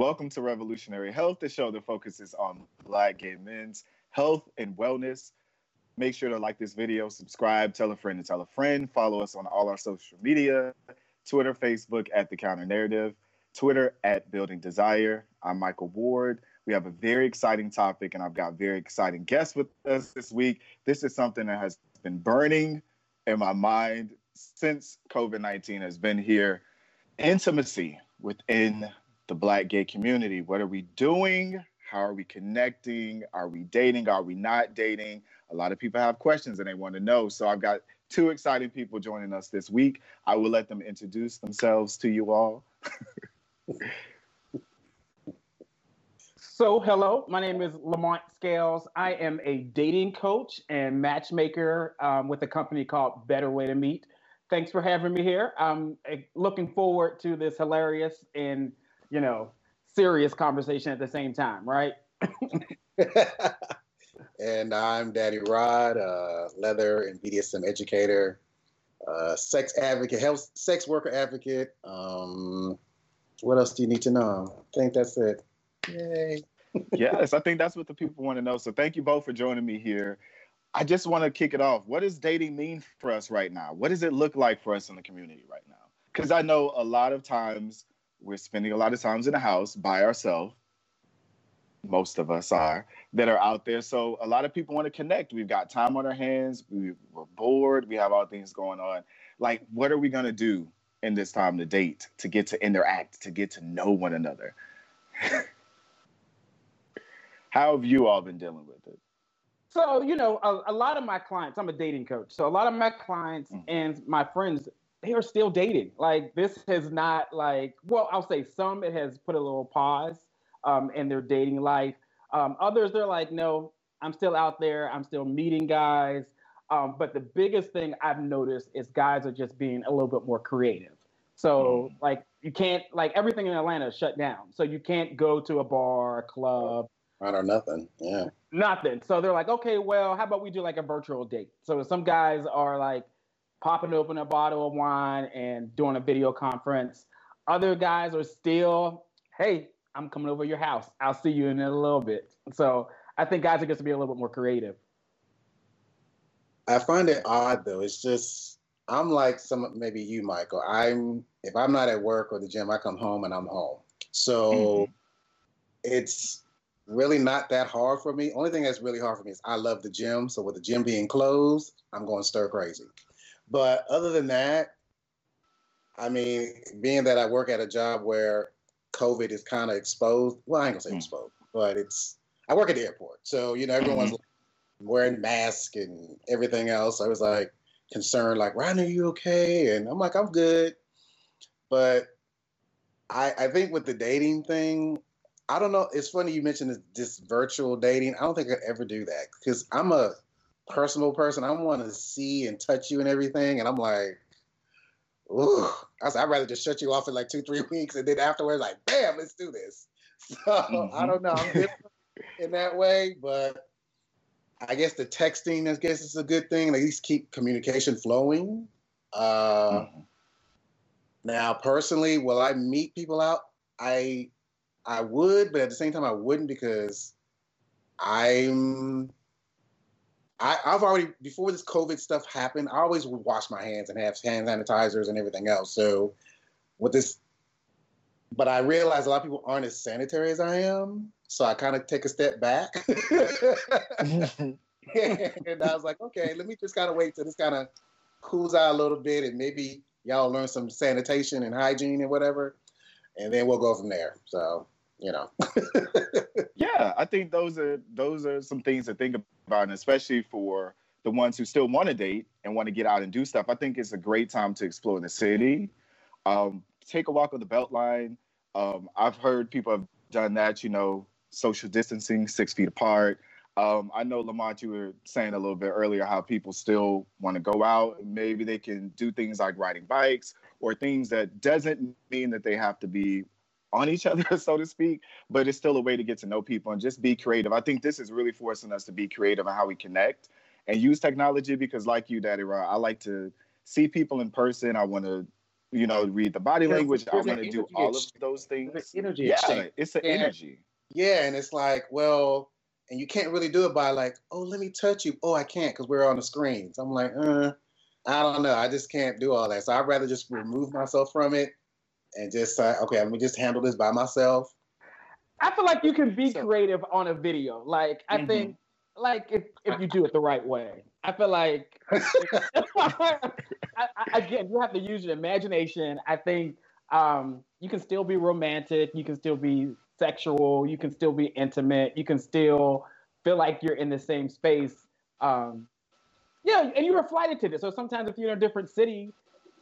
Welcome to Revolutionary Health, the show that focuses on Black gay men's health and wellness. Make sure to like this video, subscribe, tell a friend to tell a friend, follow us on all our social media Twitter, Facebook at The Counter Narrative, Twitter at Building Desire. I'm Michael Ward. We have a very exciting topic, and I've got very exciting guests with us this week. This is something that has been burning in my mind since COVID 19 has been here. Intimacy within the Black gay community. What are we doing? How are we connecting? Are we dating? Are we not dating? A lot of people have questions and they want to know. So I've got two exciting people joining us this week. I will let them introduce themselves to you all. so, hello, my name is Lamont Scales. I am a dating coach and matchmaker um, with a company called Better Way to Meet. Thanks for having me here. I'm eh, looking forward to this hilarious and you know, serious conversation at the same time, right? and I'm Daddy Rod, uh, leather and BDSM educator, uh, sex advocate, health sex worker advocate. Um, what else do you need to know? I think that's it. Yay. yes, I think that's what the people want to know. So thank you both for joining me here. I just want to kick it off. What does dating mean for us right now? What does it look like for us in the community right now? Because I know a lot of times we're spending a lot of times in the house by ourselves. Most of us are that are out there. So a lot of people want to connect. We've got time on our hands. We, we're bored. We have all things going on. Like, what are we going to do in this time to date, to get to interact, to get to know one another? How have you all been dealing with it? So, you know, a, a, lot of my clients, I'm a dating coach. So, a lot of my clients mm-hmm. and my friends, they are still dating. Like this has not like well, I'll say some it has put a little pause um, in their dating life. Um, others they're like, no, I'm still out there. I'm still meeting guys. Um, but the biggest thing I've noticed is guys are just being a little bit more creative. So mm. like you can't like everything in Atlanta is shut down. So you can't go to a bar, a club. Right or nothing. Yeah. Nothing. So they're like, okay, well, how about we do like a virtual date? So some guys are like, popping open a bottle of wine and doing a video conference. Other guys are still, hey, I'm coming over your house. I'll see you in a little bit. So I think guys are going to be a little bit more creative. I find it odd though. It's just I'm like some maybe you, Michael. I'm if I'm not at work or the gym, I come home and I'm home. So mm-hmm. it's really not that hard for me. Only thing that's really hard for me is I love the gym. So with the gym being closed, I'm going stir crazy. But other than that, I mean, being that I work at a job where COVID is kind of exposed, well, I ain't gonna say mm. exposed, but it's I work at the airport, so you know everyone's mm-hmm. wearing masks and everything else. I was like concerned, like, Ryan, are you okay? And I'm like, I'm good. But I I think with the dating thing, I don't know. It's funny you mentioned this, this virtual dating. I don't think I'd ever do that because I'm a personal person. I want to see and touch you and everything. And I'm like, ooh, I I'd rather just shut you off in like two, three weeks. And then afterwards, like, bam, let's do this. So mm-hmm. I don't know. I'm different in that way, but I guess the texting, I guess, is a good thing. At least keep communication flowing. Uh, mm-hmm. Now, personally, will I meet people out? I I would, but at the same time, I wouldn't because I'm I, have already before this COVID stuff happened, I always would wash my hands and have hand sanitizers and everything else. So with this, but I realize a lot of people aren't as sanitary as I am, so I kind of take a step back. and I was like, okay, let me just kind of wait till this kind of cools out a little bit, and maybe y'all learn some sanitation and hygiene and whatever, and then we'll go from there. So you know. yeah, I think those are those are some things to think about, and especially for the ones who still want to date and want to get out and do stuff. I think it's a great time to explore the city. Um, take a walk on the Beltline. Um, I've heard people have done that. You know, social distancing, six feet apart. Um, I know Lamont, you were saying a little bit earlier how people still want to go out. Maybe they can do things like riding bikes or things that doesn't mean that they have to be on each other, so to speak, but it's still a way to get to know people and just be creative. I think this is really forcing us to be creative on how we connect and use technology because, like you, Daddy Rod, I like to see people in person. I want to you know, read the body language. I want to do all of those things. energy yeah, exchange. it's an energy. Yeah, and it's like, well, and you can't really do it by like, oh, let me touch you. Oh, I can't because we're on the screens. I'm like, uh, I don't know. I just can't do all that. So I'd rather just remove myself from it and just say, okay, let me just handle this by myself. I feel like you can be So- creative on a video. Like I Mhm. think, like if if you do it the right way, I feel like I, I, again you have to use your imagination. I think um, you can still be romantic. You can still be sexual. You can still be intimate. You can still feel like you're in the same space. Um, yeah, and you were flighted to this. So sometimes if you're in a different city,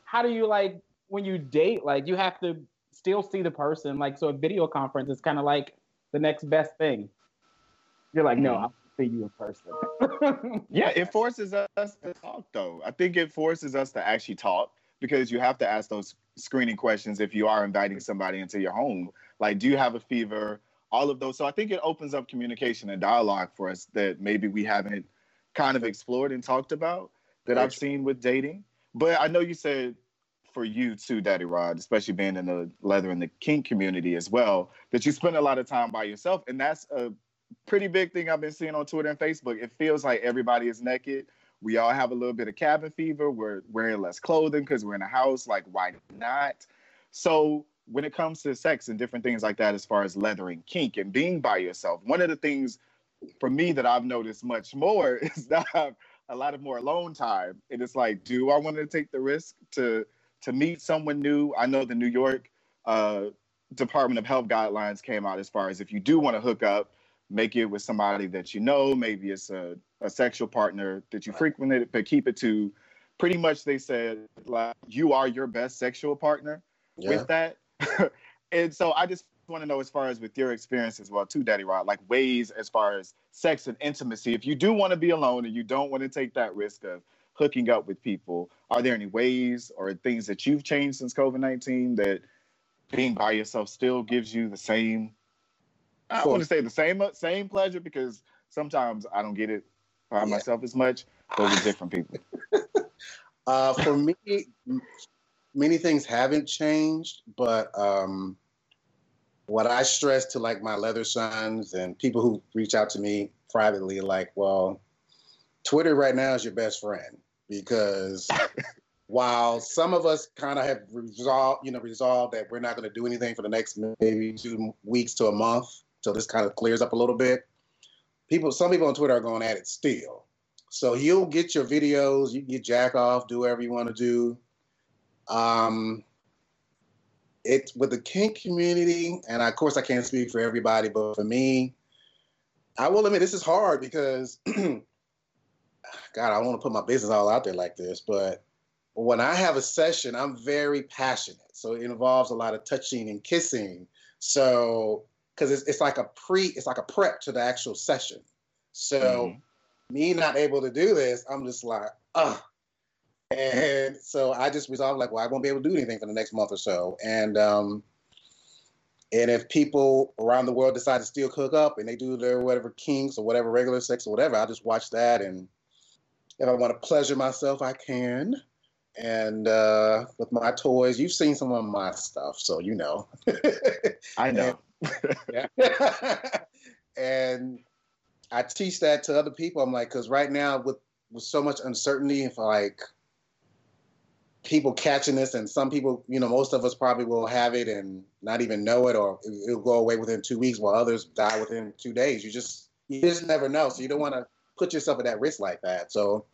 how do you like when you date? Like you have to still see the person. Like so, a video conference is kind of like the next best thing. You're like, no, Mhm. I'll see you in person. Yeah, it forces us to talk though. I think it forces us to actually talk because you have to ask those screening questions if you are inviting somebody into your home. Like, do you have a fever? All of those. So I think it opens up communication and dialogue for us that maybe we haven't kind of explored and talked about that I've seen with dating. But I know you said for you too, Daddy Rod, especially being in the leather and the kink community as well, that you spend a lot of time by yourself. And that's a pretty big thing I've been seeing on Twitter and Facebook. It feels like everybody is naked. We all have a little bit of cabin fever. We're wearing less clothing because we're in a house. Like, why not? So, when it comes to sex and different things like that, as far as leather and kink and being by yourself, one of the things for me that I've noticed much more is that I have a lot of more alone time. And it's like, do I want to take the risk to to meet someone new? I know the New York uh, Department of Health guidelines came out as far as if you do want to hook up, make it with somebody that you know. Maybe it's a, a sexual partner that you frequented, but keep it to pretty much they said like you are your best sexual partner Yeah. with that. and so I just want to know as far as with your experience as well too, Daddy Rod, like ways as far as sex and intimacy. If you do want to be alone and you don't want to take that risk of hooking up with people, are there any ways or things that you've changed since COVID nineteen that being by yourself still gives you the same I want to say the same same pleasure because sometimes I don't get it by Yeah. myself as much, but with different people. Uh, for me, many things haven't changed, but um, what I stress to like my leather sons and people who reach out to me privately, like, well, Twitter right now is your best friend because while some of us kind of have resolved, you know, resolved that we're not going to do anything for the next maybe two weeks to a month till this kind of clears up a little bit, people, some people on Twitter are going at it still. So you'll get your videos, you get jack off, do whatever you want to do. Um, it with the kink community, and of course I can't speak for everybody, but for me, I will admit this is hard because, God, I don't want to put my business all out there like this, but when I have a session, I'm very passionate. So it involves a lot of touching and kissing. So because it's, it's like a pre, it's like a prep to the actual session. So Mhm. me not able to do this, I'm just like, ugh. And so I just resolved like, well, I won't be able to do anything for the next month or so. And um, and if people around the world decide to still cook up and they do their whatever kinks or whatever regular sex or whatever, I'll just watch that. And if I want to pleasure myself, I can. And uh, with my toys, you've seen some of my stuff, so you know. I know. Yeah. and I teach that to other people. I'm like, because right now with with so much uncertainty, if like people catching this, and some people, you know, most of us probably will have it and not even know it, or it'll go away within two weeks, while others die within two days. You just you just never know. So you don't want to put yourself at that risk like that. So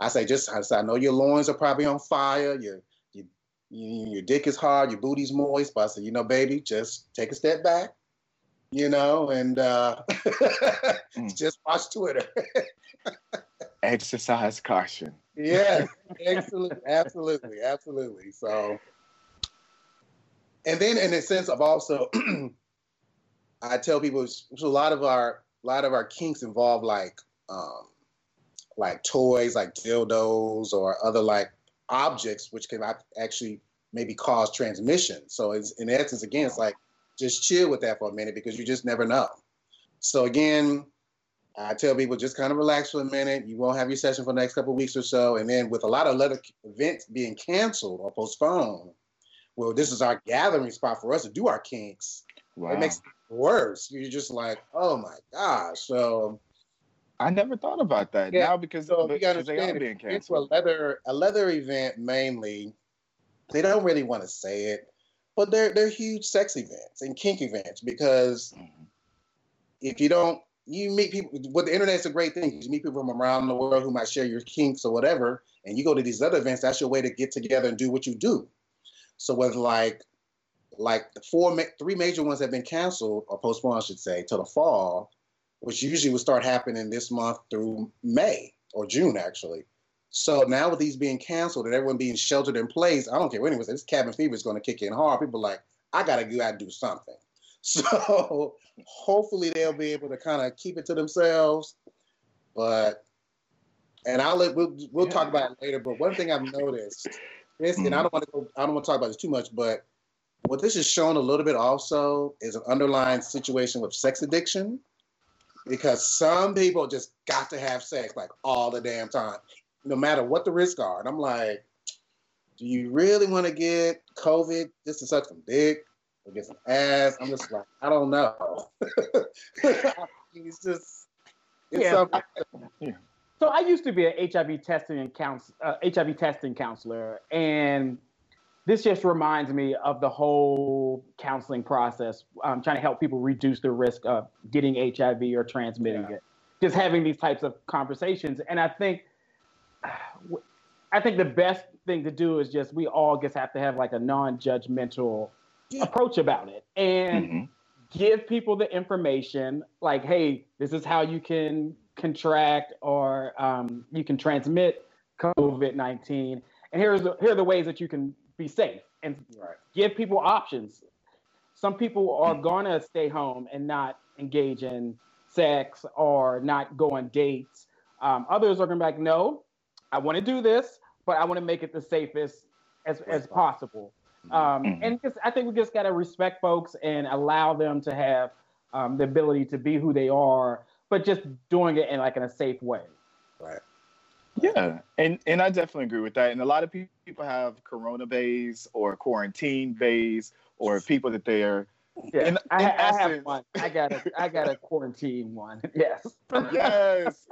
I say, just I, say, I know your loins are probably on fire. Your your your dick is hard. Your booty's moist. But I say, you know, baby, just take a step back you know, and uh, Mm. just watch Twitter. Exercise caution. yeah, absolutely, absolutely, absolutely. So, and then in a sense of also, I tell people so a lot of our a lot of our kinks involve like um, like toys, like dildos or other like objects, which can actually maybe cause transmission. So it's in essence, again, it's like just chill with that for a minute because you just never know. So again, I tell people just kind of relax for a minute. You won't have your session for the next couple of weeks or so, and then with a lot of other events being canceled or postponed, well, this is our gathering spot for us to do our kinks. Wow. It makes it worse. You're just like, oh my gosh. So I never thought about that yeah. now because, so they are being canceled. It's a leather a leather event mainly. They don't really want to say it, but they're they're huge sex events and kink events because mm-hmm. if you don't you meet people with the internet's a great thing. You meet people from around the world who might share your kinks or whatever, and you go to these other events. That's your way to get together and do what you do. So with like like the four three major ones have been canceled or postponed, I should say, till the fall which usually would start happening this month through May or June, actually. So now with these being canceled and everyone being sheltered in place, I don't care what anyone says, this cabin fever is going to kick in hard. People like, I got to go out and do something. So hopefully they'll be able to kind of keep it to themselves. But, and I'll let, we'll, we'll yeah. talk about it later. But one thing I've noticed, this, and I don't want to go, I don't want to talk about this too much, but what this is shown a little bit also is an underlying situation with sex addiction because some people just got to have sex like all the damn time, no matter what the risks are. And I'm like, do you really want to get COVID just to suck some dick or get some ass? I'm just like, I don't know. it's just, it's yeah. something. So I used to be an HIV testing and counsel, uh, HIV testing counselor, and this just reminds me of the whole counseling process, um, trying to help people reduce the risk of getting HIV or transmitting yeah. it. Just having these types of conversations, and I think, I think the best thing to do is just we all just have to have like a non-judgmental yeah. approach about it, and mm-hmm. give people the information. Like, hey, this is how you can contract or um, you can transmit COVID nineteen, and here's the, here are the ways that you can be safe and right. give people options. Some people are gonna stay home and not engage in sex or not go on dates. Um, others are gonna be like, no, I want to do this, but I want to make it the safest as, as possible. Mm-hmm. Um, mm-hmm. and just, I think we just gotta respect folks and allow them to have um, the ability to be who they are, but just doing it in like in a safe way. Right. Yeah, and and I definitely agree with that. And a lot of people have corona bays or quarantine bays or people that they're. Yeah, in, I, in I essence, have one. I got a I got a quarantine one. Yes. Yes.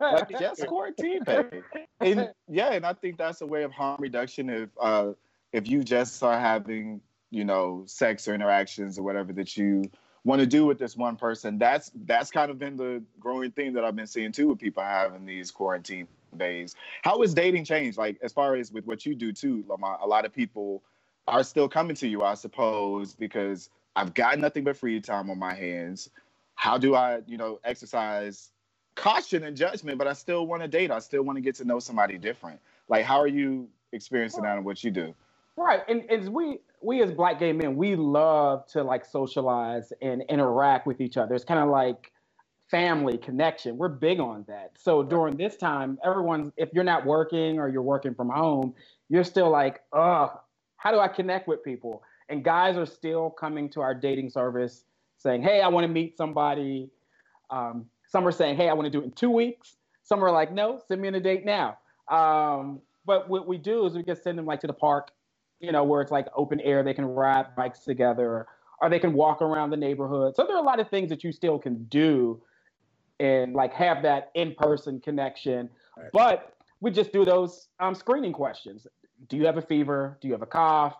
Lucky yes, quarantine bay. And yeah, and I think that's a way of harm reduction if uh if you just are having you know sex or interactions or whatever that you want to do with this one person. That's that's kind of been the growing thing that I've been seeing too with people having these quarantine days. How has dating changed? Like as far as with what you do too, Lamont, a lot of people are still coming to you, I suppose, because I've got nothing but free time on my hands. How do I, you know, exercise caution and judgment, but I still want to date. I still want to get to know somebody different. Like, how are you experiencing that and what you do? Right. And as we we as black gay men, we love to like socialize and interact with each other. It's kind of like family connection. We're big on that. So during this time, everyone, if you're not working or you're working from home, you're still like, oh, how do I connect with people? And guys are still coming to our dating service saying, hey, I want to meet somebody. Um, some are saying, hey, I want to do it in two weeks. Some are like, no, send me on a date now. Um, but what we do is we just send them like to the park you know, where it's like open air, they can ride bikes together, or they can walk around the neighborhood. So there are a lot of things that you still can do and like have that in-person connection. Right. But we just do those um, screening questions. Do you have a fever? Do you have a cough?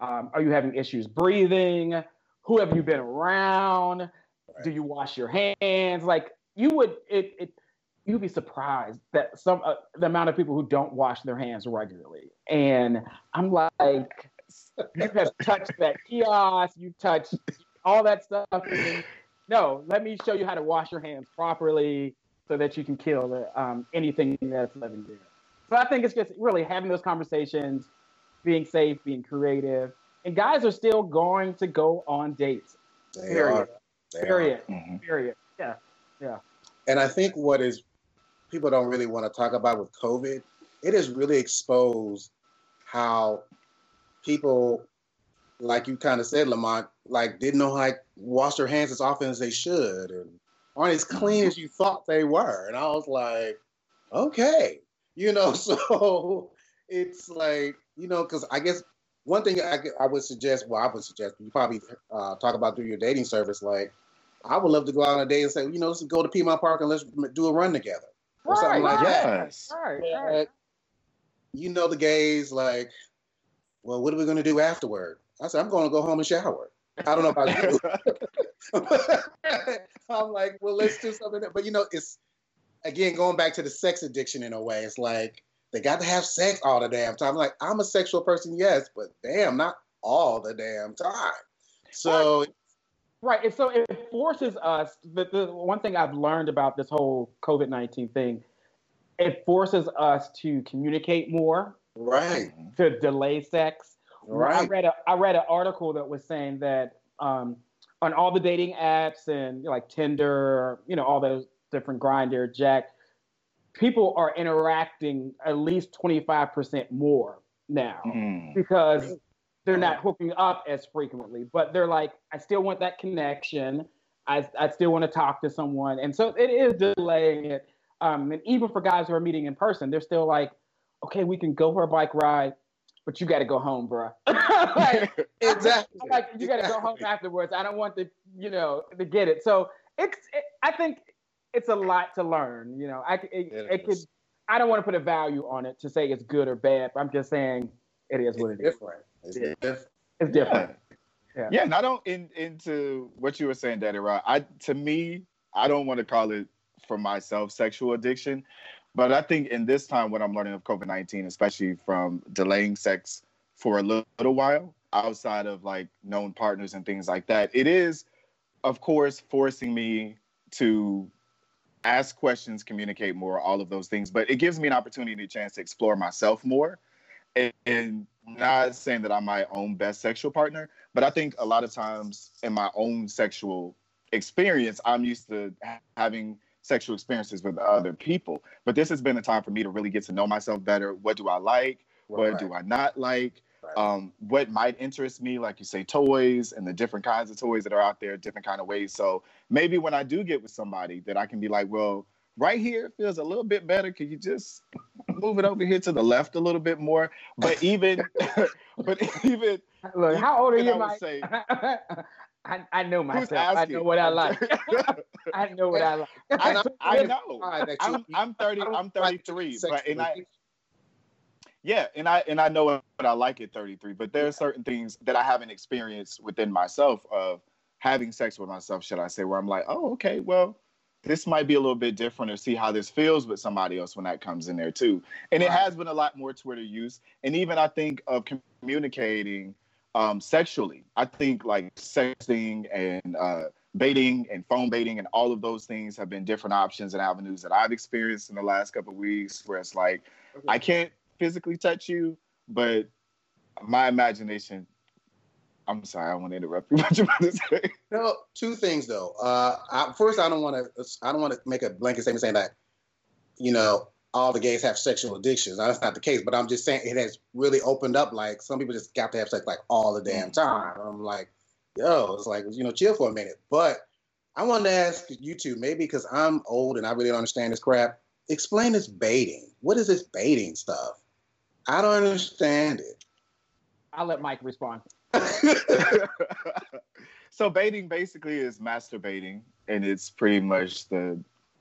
Um, are you having issues breathing? Who have you been around? Right. Do you wash your hands? Like you would it, it you'd be surprised that some uh, the amount of people who don't wash their hands regularly. And I'm like, you have touched that kiosk, you touched all that stuff. no, let me show you how to wash your hands properly so that you can kill the, um, anything that's living there. So I think it's just really having those conversations, being safe, being creative, and guys are still going to go on dates. They period. Are. They period. Are. Mm-hmm. Period. Yeah. Yeah. And I think what is people don't really want to talk about with COVID, it has really exposed how people, like you kind of said, Lamont, like didn't know how to wash their hands as often as they should and aren't as clean as you thought they were. And I was like, okay, you know, so it's like, you know, because I guess one thing I, I would suggest, well, I would suggest you probably uh, talk about through your dating service. Like, I would love to go out on a date and say, you know, let's go to Piedmont Park and let's do a run together or right, something like that. Yes. Right, right. You know, the gays like, well, what are we going to do afterward? I said, I'm going to go home and shower. I don't know about you. I'm like, well, let's do something. But you know, it's again going back to the sex addiction in a way. It's like they got to have sex all the damn time. Like, I'm a sexual person, yes, but damn, not all the damn time. So. Right. And so it forces us. The, the one thing I've learned about this whole COVID 19 thing, it forces us to communicate more. Right. To delay sex. Right. I read a I read an article that was saying that um, on all the dating apps and you know, like Tinder, you know, all those different Grindr, Jack, people are interacting at least 25% more now mm. because they're not hooking up as frequently, but they're like, I still want that connection. I, I still want to talk to someone. And so it is delaying it. Um, and even for guys who are meeting in person, they're still like, okay, we can go for a bike ride, but you got to go home, bro. like, exactly. I'm like, you got to go home afterwards. I don't want to, you know, to get it. So it's, it, I think it's a lot to learn. You know, I it, it, it could. I don't want to put a value on it to say it's good or bad. but I'm just saying it is what it's it different. It's different. It's different. Yeah. yeah. and I don't in, into what you were saying, Daddy Rod. I to me, I don't want to call it for myself sexual addiction, but I think in this time, what I'm learning of COVID nineteen, especially from delaying sex for a little, little while outside of like known partners and things like that, it is, of course, forcing me to ask questions, communicate more, all of those things. But it gives me an opportunity, a chance to explore myself more. And, and not saying that I'm my own best sexual partner, but I think a lot of times in my own sexual experience, I'm used to having sexual experiences with other people. But this has been a time for me to really get to know myself better. What do I like? Right. What do I not like? um, what might interest me, like you say, toys and the different kinds of toys that are out there, different kind of ways. So maybe when I do get with somebody, that I can be like, well, right here feels a little bit better. Can you just move it over here to the left a little bit more? But even, but even. Look, how old are you, Mike? Say, I, I know myself. I know what I like. I know what I like. I, I know. I'm, I'm 30. I'm 33. But and I, yeah, and I and I know what I like at 33, but there are certain things that I haven't experienced within myself of having sex with myself, should I say, where I'm like, oh, okay, well, this might be a little bit different or see how this feels with somebody else when that comes in there too. And right. it has been a lot more Twitter use. And even I think of communicating um, sexually. I think like sexting and uh, baiting and phone baiting and all of those things have been different options and avenues that I've experienced in the last couple of weeks where it's like, okay. I can't physically touch you, but my imagination. I'm sorry, I want to interrupt you. What you about to say? No, two things though. Uh, I, first, I don't want to. I don't want to make a blanket statement saying that, you know, all the gays have sexual addictions. That's not the case. But I'm just saying it has really opened up. Like some people just got to have sex like all the damn time. I'm like, yo, it's like you know, chill for a minute. But I wanted to ask you two, maybe because I'm old and I really don't understand this crap. Explain this baiting. What is this baiting stuff? I don't understand it. I'll let Mike respond. so baiting basically is masturbating, and it's pretty much the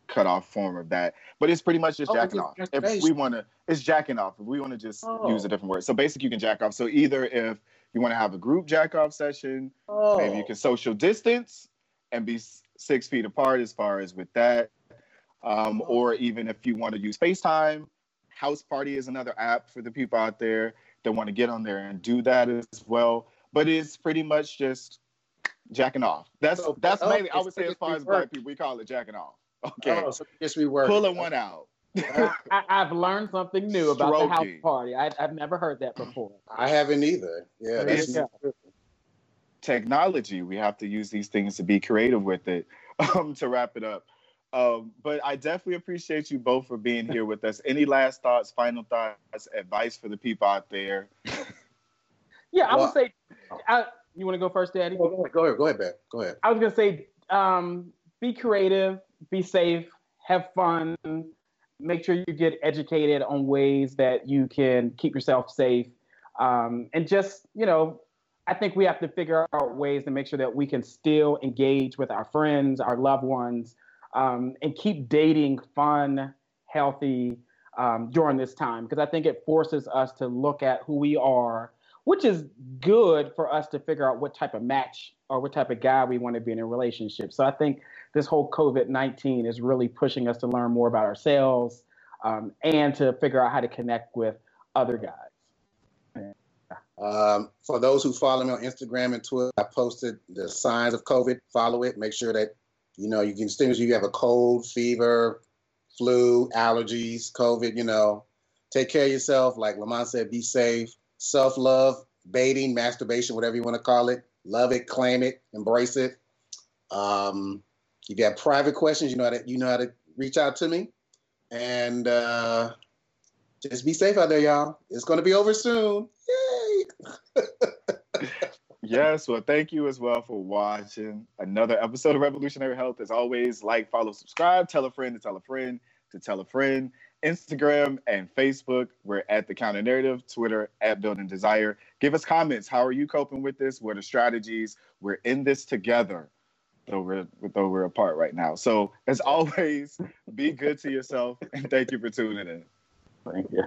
cut off form of that. But it's pretty much just oh, jacking off. If we want to, it's jacking off. If we want to just oh. use a different word. So basically, you can jack off. So either if you want to have a group jack off session, oh. maybe you can social distance and be six feet apart as far as with that. Um, oh. or even if you want to use FaceTime, House Party is another app for the people out there that want to get on there and do that as well. But it's pretty much just jacking off. That's so, that's oh, mainly I would say as far as black people, we call it jacking off. Okay. Oh, so just rework. Pulling one out. I, have learned something new about Stroking. the house party. I, have never heard that before. I haven't either. Yeah, that's technology. We have to use these things to be creative with it. Um, to wrap it up, um, but I definitely appreciate you both for being here with us. Any last thoughts, final thoughts, advice for the people out there? yeah, I would say. I, you want to go first, Daddy? go ahead. Go ahead. Go ahead, Ben. Go ahead. I was gonna say, um, be creative, be safe, have fun. Make sure you get educated on ways that you can keep yourself safe. Um, and just, you know, I think we have to figure out ways to make sure that we can still engage with our friends, our loved ones, um, and keep dating fun, healthy um, during this time. Because I think it forces us to look at who we are, which is good for us to figure out what type of match or what type of guy we want to be in a relationship. So I think this whole COVID 19 is really pushing us to learn more about ourselves um, and to figure out how to connect with other guys. Um, for those who follow me on Instagram and Twitter, I posted the signs of COVID. Follow it. Make sure that you know you can distinguish you have a cold, fever, flu, allergies, COVID. You know, take care of yourself. Like Lamont said, be safe. Self love, baiting, masturbation, whatever you want to call it. Love it, claim it, embrace it. Um, if you have private questions, you know how to you know how to reach out to me. And uh, just be safe out there, y'all. It's going to be over soon. Yay! yes, well, thank you as well for watching another episode of Revolutionary Health. As always, like, follow, subscribe, tell a friend to tell a friend to tell a friend. Instagram and Facebook, we're at the Counter Narrative. Twitter at Building Desire. Give us comments. How are you coping with this? What are strategies? We're in this together, though we're though we're apart right now. So as always, be good to yourself, and thank you for tuning in. Thank you.